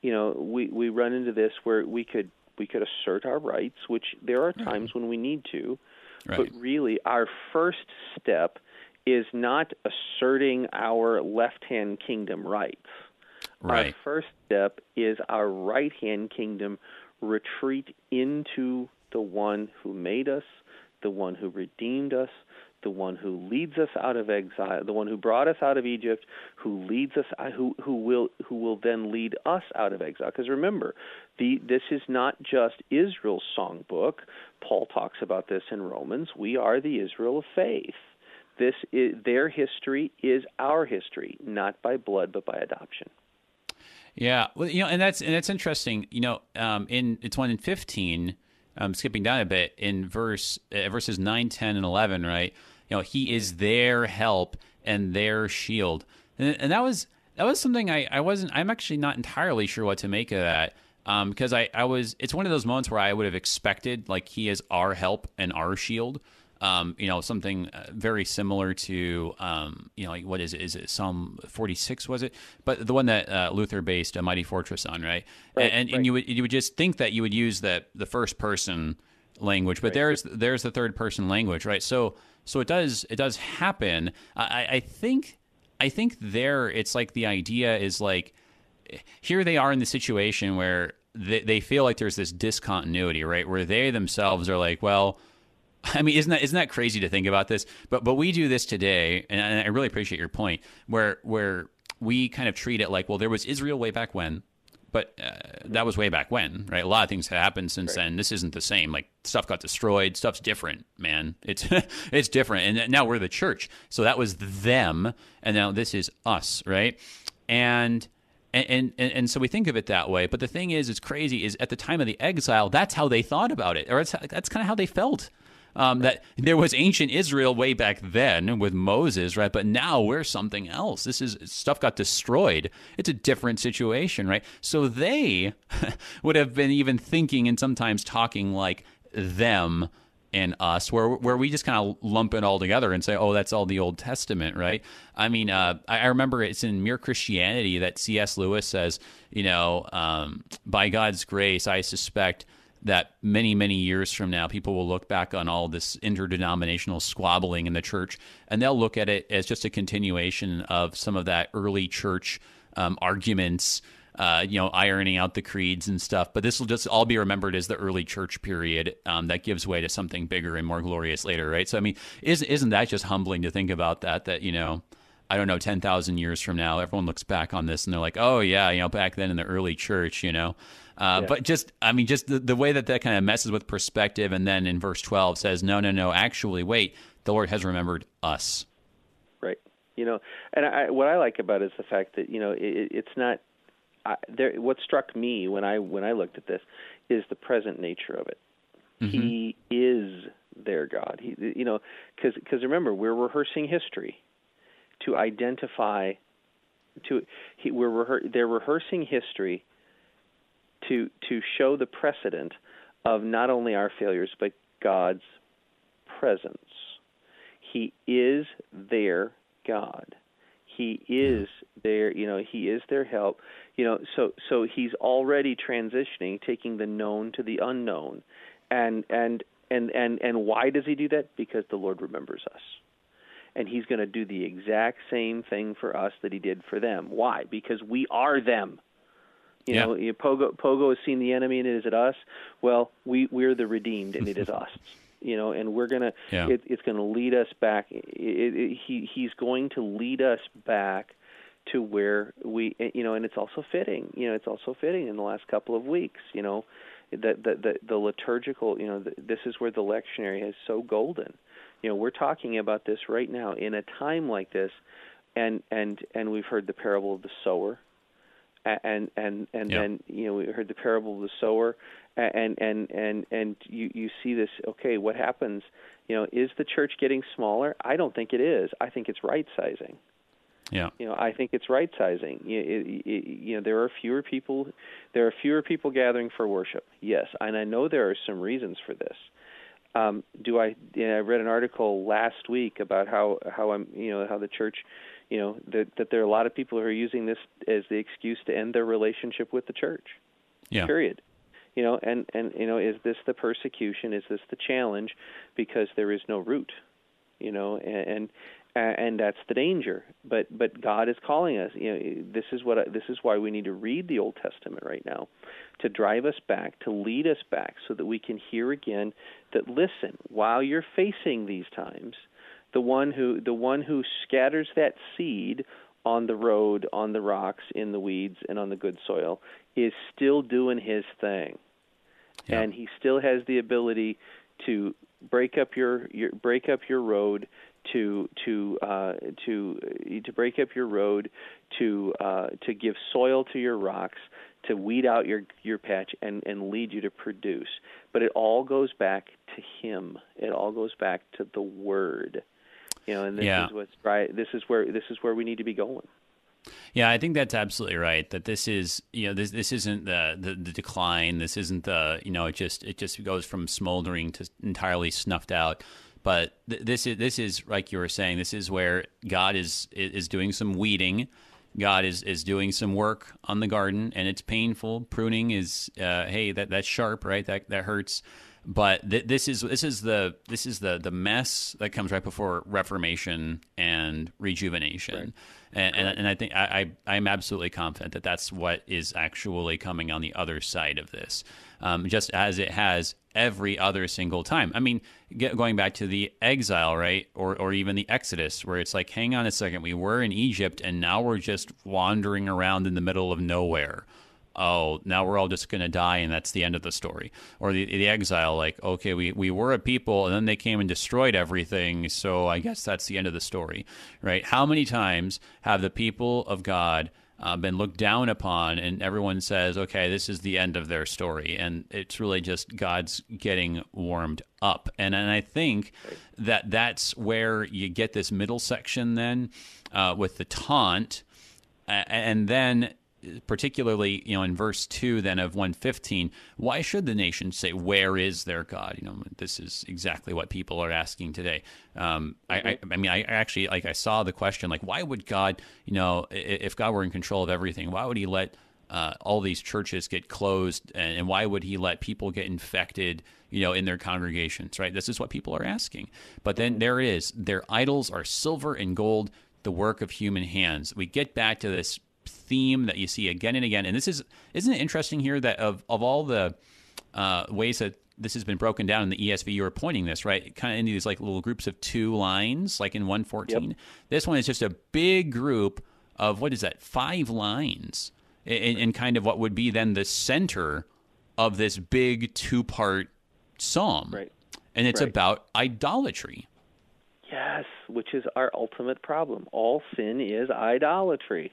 you know, we we run into this where we could we could assert our rights, which there are mm-hmm. times when we need to, Right. but really our first step is not asserting our left-hand kingdom rights. Right. Our first step is our right hand kingdom retreat into the one who made us, the one who redeemed us, the one who leads us out of exile, the one who brought us out of Egypt, who leads us who who will who will then lead us out of exile. Because remember, the this is not just Israel's songbook. Paul talks about this in Romans. We are the Israel of faith. This is, their history is our history, not by blood but by adoption. Yeah, well, you know, and that's and that's interesting. You know, um, in it's one in fifteen. Um, skipping down a bit in verse uh, verses 9, 10, and eleven. Right, you know, he is their help and their shield. and, and that was that was something I, I wasn't. I'm actually not entirely sure what to make of that. Um, because I, I was, it's one of those moments where I would have expected, like, he is our help and our shield. Um, you know, something uh, very similar to, um, you know, like what is it? Is it Psalm 46, was it? But the one that uh, Luther based a Mighty Fortress on, right? Right, and, right. and you would, you would just think that you would use the, the first person language, but there's, there's the third person language, right? So, so it does, it does happen. I, I think, I think there, it's like the idea is like, here they are in the situation where they, they feel like there's this discontinuity, right? Where they themselves are like, well, <laughs> I mean, isn't that isn't that crazy to think about this? But but we do this today, and I really appreciate your point, where where we kind of treat it like, well, there was Israel way back when, but uh, that was way back when, right? A lot of things have happened since then. This isn't the same. Like stuff got destroyed, stuff's different, man. It's <laughs> it's different, and now we're the church. So that was them, and now this is us, right? And and, and and so we think of it that way. But the thing is, it's crazy. Is at the time of the exile, that's how they thought about it, or it's, that's kind of how they felt. Um, that there was ancient Israel way back then with Moses, right? But now we're something else. This is stuff got destroyed. It's a different situation, right? So they <laughs> would have been even thinking and sometimes talking like them and us, where where we just kind of lump it all together and say, "Oh, that's all the Old Testament," right? I mean, uh, I, remember it's in Mere Christianity that C.S. Lewis says, you know, um, by God's grace, I suspect that many many years from now, people will look back on all this interdenominational squabbling in the church, and they'll look at it as just a continuation of some of that early church um, arguments uh, you know, ironing out the creeds and stuff. But this will just all be remembered as the early church period um, that gives way to something bigger and more glorious later, right? So, I mean, isn't isn't that just humbling to think about that? That you know, I don't know, ten thousand years from now, everyone looks back on this and they're like, oh yeah, you know, back then in the early church, you know. Uh, Yeah. But just, I mean, just the, the way that that kind of messes with perspective, and then in verse twelve says, no, no, no, actually, wait, the Lord has remembered us. right you know and I, what i like about it is the fact that you know it, it's not I, there what struck me when i when i looked at this is the present nature of it he is their god he you know because because remember we're rehearsing history to identify to he, we're rehe- they're rehearsing history to to show the precedent of not only our failures but god's presence he is their God. He is their, you know, he is their help. You know, so so he's already transitioning, taking the known to the unknown. And and and and and why does he do that? Because the Lord remembers us. And he's going to do the exact same thing for us that he did for them. Why? Because we are them. You Yeah. know, you- Pogo Pogo has seen the enemy and is it us? Well, we we're the redeemed and it is <laughs> us. You know, and we're gonna Yeah. it, it's going to lead us back. It, it, he he's going to lead us back to where we eh, you know, and it's also fitting. You know, it's also fitting in the last couple of weeks. You know, the the the, the liturgical. You know, the, this is where the lectionary is so golden. You know, we're talking about this right now in a time like this, and and and we've heard the parable of the sower and and and Yeah. then you know we heard the parable of the sower and and and and you you see this okay what happens? You know is the church getting smaller? I don't think it is. I think it's right sizing. Yeah. you know i think it's right sizing. You, it, it, you know there are fewer people there are fewer people gathering for worship. Yes. And i know there are some reasons for this. Um, do I? You know, I read an article last week about how how I'm you know how the church, you know that that there are a lot of people who are using this as the excuse to end their relationship with the church. Yeah. Period. You know, and and you know, is this the persecution? Is this the challenge? Because there is no root. You know, and and, and that's the danger. But but God is calling us. You know, this is what I, this is why we need to read the Old Testament right now, to drive us back, to lead us back, so that we can hear again that listen while you're facing these times, the one who the one who scatters that seed on the road, on the rocks, in the weeds, and on the good soil is still doing his thing, Yeah. and he still has the ability to break up your, your break up your road to to uh, to to break up your road to uh, to give soil to your rocks to weed out your your patch and and lead you to produce. But it all goes back to him. It all goes back to the word you know and this Yeah. is what's right this is where this is where we need to be going Yeah, I think that's absolutely right. That this is, you know, this this isn't the, the, the decline. This isn't the, you know, it just it just goes from smoldering to entirely snuffed out. But th- this is this is like you were saying. This is where God is is doing some weeding. God is is doing some work on the garden, and it's painful. Pruning is, uh, hey, that that's sharp, right? That that hurts. But th- this is this is the this is the the mess that comes right before reformation and rejuvenation. Right. And, and, and, I think I, I am absolutely confident that that's what is actually coming on the other side of this, um, just as it has every other single time. I mean, get, going back to the exile, right, or or even the Exodus, where it's like, hang on a second, we were in Egypt and now we're just wandering around in the middle of nowhere oh, now we're all just going to die and that's the end of the story. Or the, the exile, like, okay, we, we were a people and then they came and destroyed everything, so I guess that's the end of the story, right? How many times have the people of God uh, been looked down upon and everyone says, okay, this is the end of their story? And it's really just God's getting warmed up. And, and I think that that's where you get this middle section then uh, with the taunt. And then particularly you know in verse 2 then of 115 why should the nation say where is their god? You know this is exactly what people are asking today. Um, I, I, I, mean i actually like i saw the question like why would god you know if god were in control of everything why would he let uh, all these churches get closed and, and why would he let people get infected you know in their congregations right? This is what people are asking. But then there is their idols are silver and gold the work of human hands. We get back to this theme that you see again and again. And this is isn't it interesting here that of of all the uh, ways that this has been broken down in the ESV, you were pointing this right, kind of into these like little groups of two lines, like in one fourteen. Yep. This one is just a big group of what is that? Five lines, in, in kind of what would be then the center of this big two part psalm. Right. And it's right. about idolatry. Yes, which is our ultimate problem. All sin is idolatry.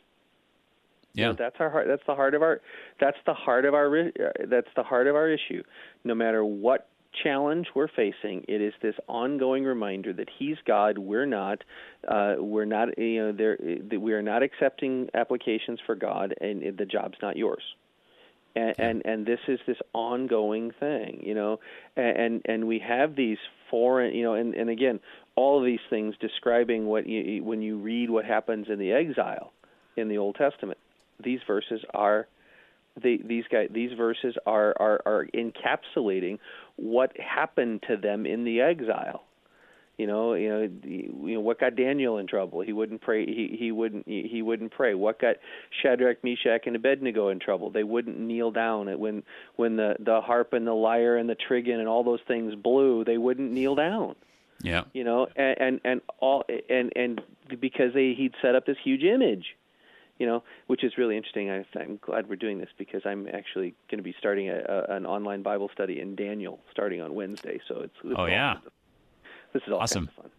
Yeah, that's our heart. That's the heart of our. That's the heart of our. Uh, that's the heart of our issue. No matter what challenge we're facing, it is this ongoing reminder that He's God, we're not. Uh, we're not. You know, there. We are not accepting applications for God, and the job's not yours. And, yeah. and and this is this ongoing thing, you know, and and we have these foreign, you know, and and again, all of these things describing what you when you read what happens in the exile in the Old Testament these verses are they, these guys these verses are, are are encapsulating what happened to them in the exile. You know, you know, you know what got Daniel in trouble. He wouldn't pray. He he wouldn't he, he wouldn't pray. What got Shadrach, Meshach, and Abednego in trouble? They wouldn't kneel down. When when the the harp and the lyre and the trigon and all those things blew, they wouldn't kneel down. Yeah. You know, and and, and all and and because they he'd set up this huge image you know, which is really interesting. I, I'm glad we're doing this because I'm actually going to be starting a, a, an online Bible study in Daniel starting on Wednesday. So it's, it's oh yeah, of, this is awesome. Kind of fun.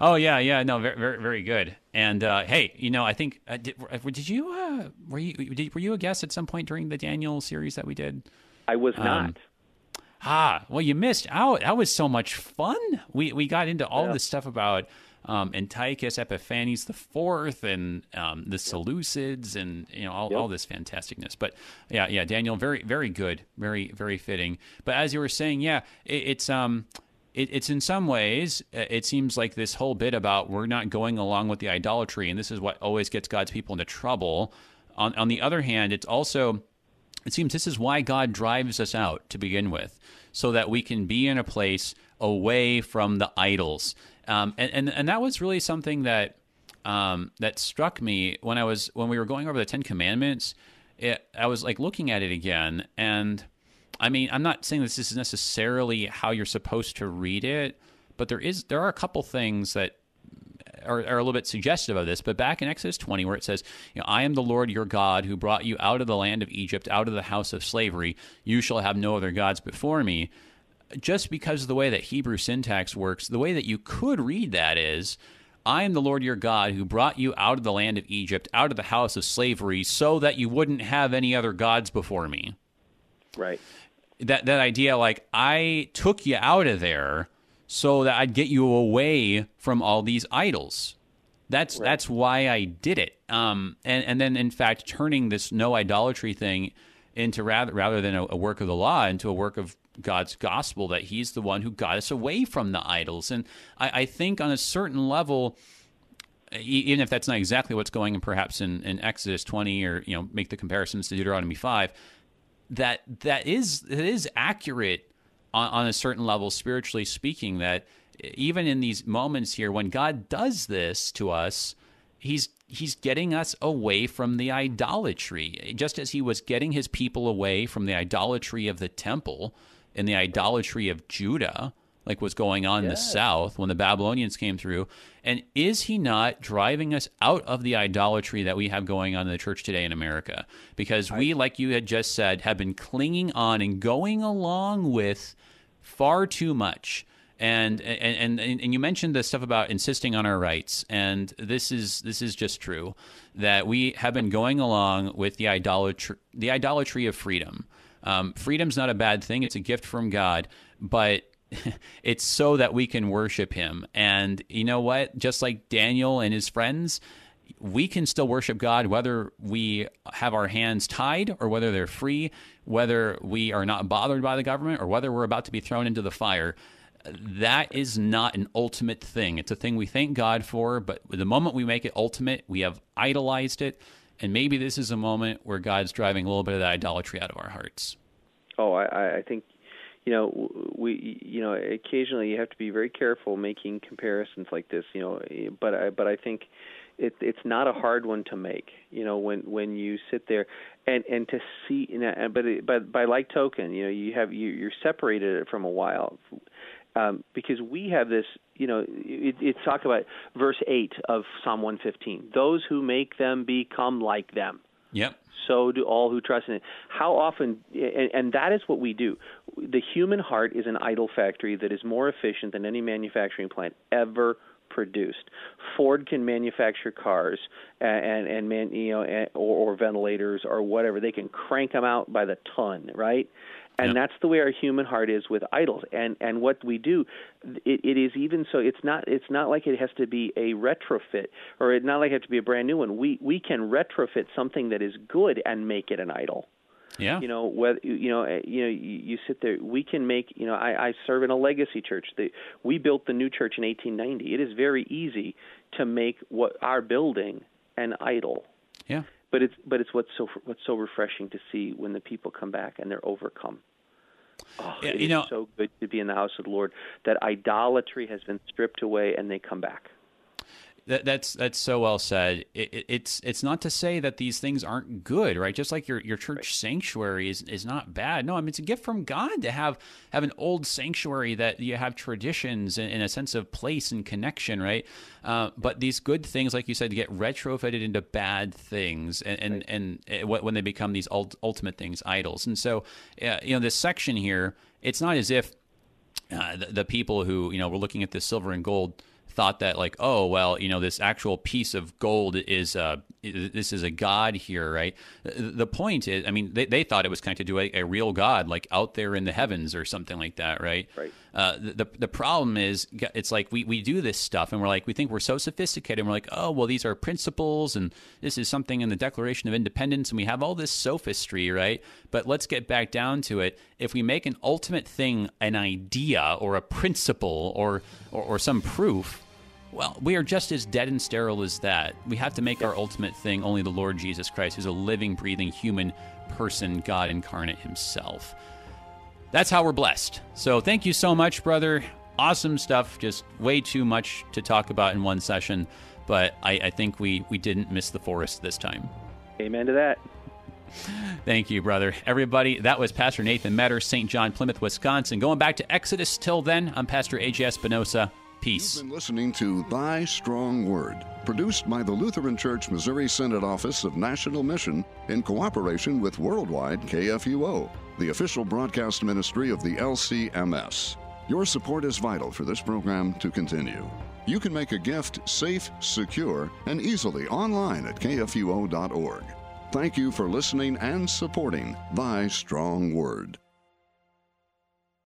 Oh yeah, yeah, no, very, very, very good. And uh, hey, you know, I think uh, did, uh, did, you uh, were you did, were you a guest at some point during the Daniel series that we did? I was um, not. Ah, well, you missed out. That was so much fun. We we got into all yeah. this stuff about um, Antiochus Epiphanes the Fourth and um, the Seleucids and you know all, yep. all this fantasticness. But yeah, yeah, Daniel, very very good, very very fitting. But as you were saying, yeah, it, it's um. It, it's in some ways, uh, it seems like this whole bit about we're not going along with the idolatry, and this is what always gets God's people into trouble. On, on the other hand, it's also it seems this is why God drives us out to begin with, so that we can be in a place away from the idols um, and, and and that was really something that um, that struck me when I was when we were going over the Ten Commandments. It, I was like looking at it again, and I mean, I'm not saying this is necessarily how you're supposed to read it, but there is there are a couple things that are, are, a little bit suggestive of this. But back in Exodus 20, where it says, you know, I am the Lord your God who brought you out of the land of Egypt, out of the house of slavery. You shall have no other gods before me just because of the way that Hebrew syntax works, the way that you could read that is, I am the Lord your God who brought you out of the land of Egypt, out of the house of slavery, so that you wouldn't have any other gods before me. Right. That that idea, like I took you out of there so that I'd get you away from all these idols. That's right. that's why I did it. Um, and and then in fact turning this no idolatry thing into rather rather than a, a work of the law into a work of God's gospel that He's the one who got us away from the idols. And I, I think on a certain level, even if that's not exactly what's going on, perhaps in, in Exodus 20 or you know make the comparisons to Deuteronomy 5, that that is it is accurate on, on a certain level spiritually speaking that even in these moments here, when God does this to us, He's He's getting us away from the idolatry, just as He was getting His people away from the idolatry of the temple and the idolatry of Judah, like what's going on in the south when the Babylonians came through. And is he not driving us out of the idolatry that we have going on in the church today in America? Because we, like you had just said, have been clinging on and going along with far too much and and and, and you mentioned the stuff about insisting on our rights, and this is this is just true that we have been going along with the idolatry the idolatry of freedom. Um, freedom's not a bad thing; it's a gift from God, but <laughs> it's so that we can worship Him. And you know what? Just like Daniel and his friends, we can still worship God whether we have our hands tied or whether they're free, whether we are not bothered by the government or whether we're about to be thrown into the fire that is not an ultimate thing. It's a thing we thank God for, but the moment we make it ultimate, we have idolized it. And maybe this is a moment where God's driving a little bit of that idolatry out of our hearts. Oh, I, I think, you know, we, you know, occasionally you have to be very careful making comparisons like this, you know, but I, but I think it, it's not a hard one to make. You know, when when you sit there and and to see, you know, but it, but by like token, you know, you have you you're separated from a while um, because we have this, you know, it, it's talk about verse 8 of Psalm 115. Those who make them become like them. Yep. So do all who trust in it. How often, and, and that is what we do. The human heart is an idol factory that is more efficient than any manufacturing plant ever produced. Ford can manufacture cars and and, and man, you know, and, or, or ventilators or whatever. They can crank them out by the ton, right? And that's the way our human heart is with idols and and what we do it, it is even so it's not it's not like it has to be a retrofit or it's not like it has to be a brand new one we we can retrofit something that is good and make it an idol yeah. You know, whether you know, eh, you know, you, you sit there. We can make. You know, I, I serve in a legacy church. The, we built the new church in 1890. It is very easy to make what our building an idol. Yeah but it's but it's what's so what's so refreshing to see when the people come back and they're overcome. Oh, yeah, you know, so good to be in the house of the Lord that idolatry has been stripped away and they come back. That, that's that's so well said. It, it, it's it's not to say that these things aren't good, right? Just like your your church right. sanctuary is, is not bad. No, I mean it's a gift from God to have have an old sanctuary that you have traditions and, and a sense of place and connection, right? Uh, but these good things, like you said, get retrofitted into bad things, and and, right. and, and when they become these ultimate things, idols. And so, uh, you know, this section here, it's not as if uh, the, the people who you know were looking at this silver and gold thought that like oh well you know this actual piece of gold is uh this is a god here right? The point is i mean they, they thought it was connected to a, a real god like out there in the heavens or something like that right? Right. Uh, the the problem is it's like we, we do this stuff and we're like we think we're so sophisticated and we're like oh well these are principles and this is something in the Declaration of Independence and we have all this sophistry right? But let's get back down to it. If we make an ultimate thing an idea or a principle or, or, or some proof well, we are just as dead and sterile as that. We have to make our ultimate thing only the Lord Jesus Christ, who's a living, breathing human person, God incarnate himself. That's how we're blessed. So thank you so much, brother. Awesome stuff. Just way too much to talk about in one session, but I, I think we, we didn't miss the forest this time. Amen to that. Thank you, brother. Everybody, that was Pastor Nathan Metter, St. John, Plymouth, Wisconsin. Going back to Exodus till then, I'm Pastor A.J. Espinosa. Peace. You've been listening to Thy Strong Word, produced by the Lutheran Church Missouri Synod Office of National Mission in cooperation with Worldwide KFUO, the official broadcast ministry of the LCMS. Your support is vital for this program to continue. You can make a gift safe, secure, and easily online at kfuo.org. Thank you for listening and supporting Thy Strong Word.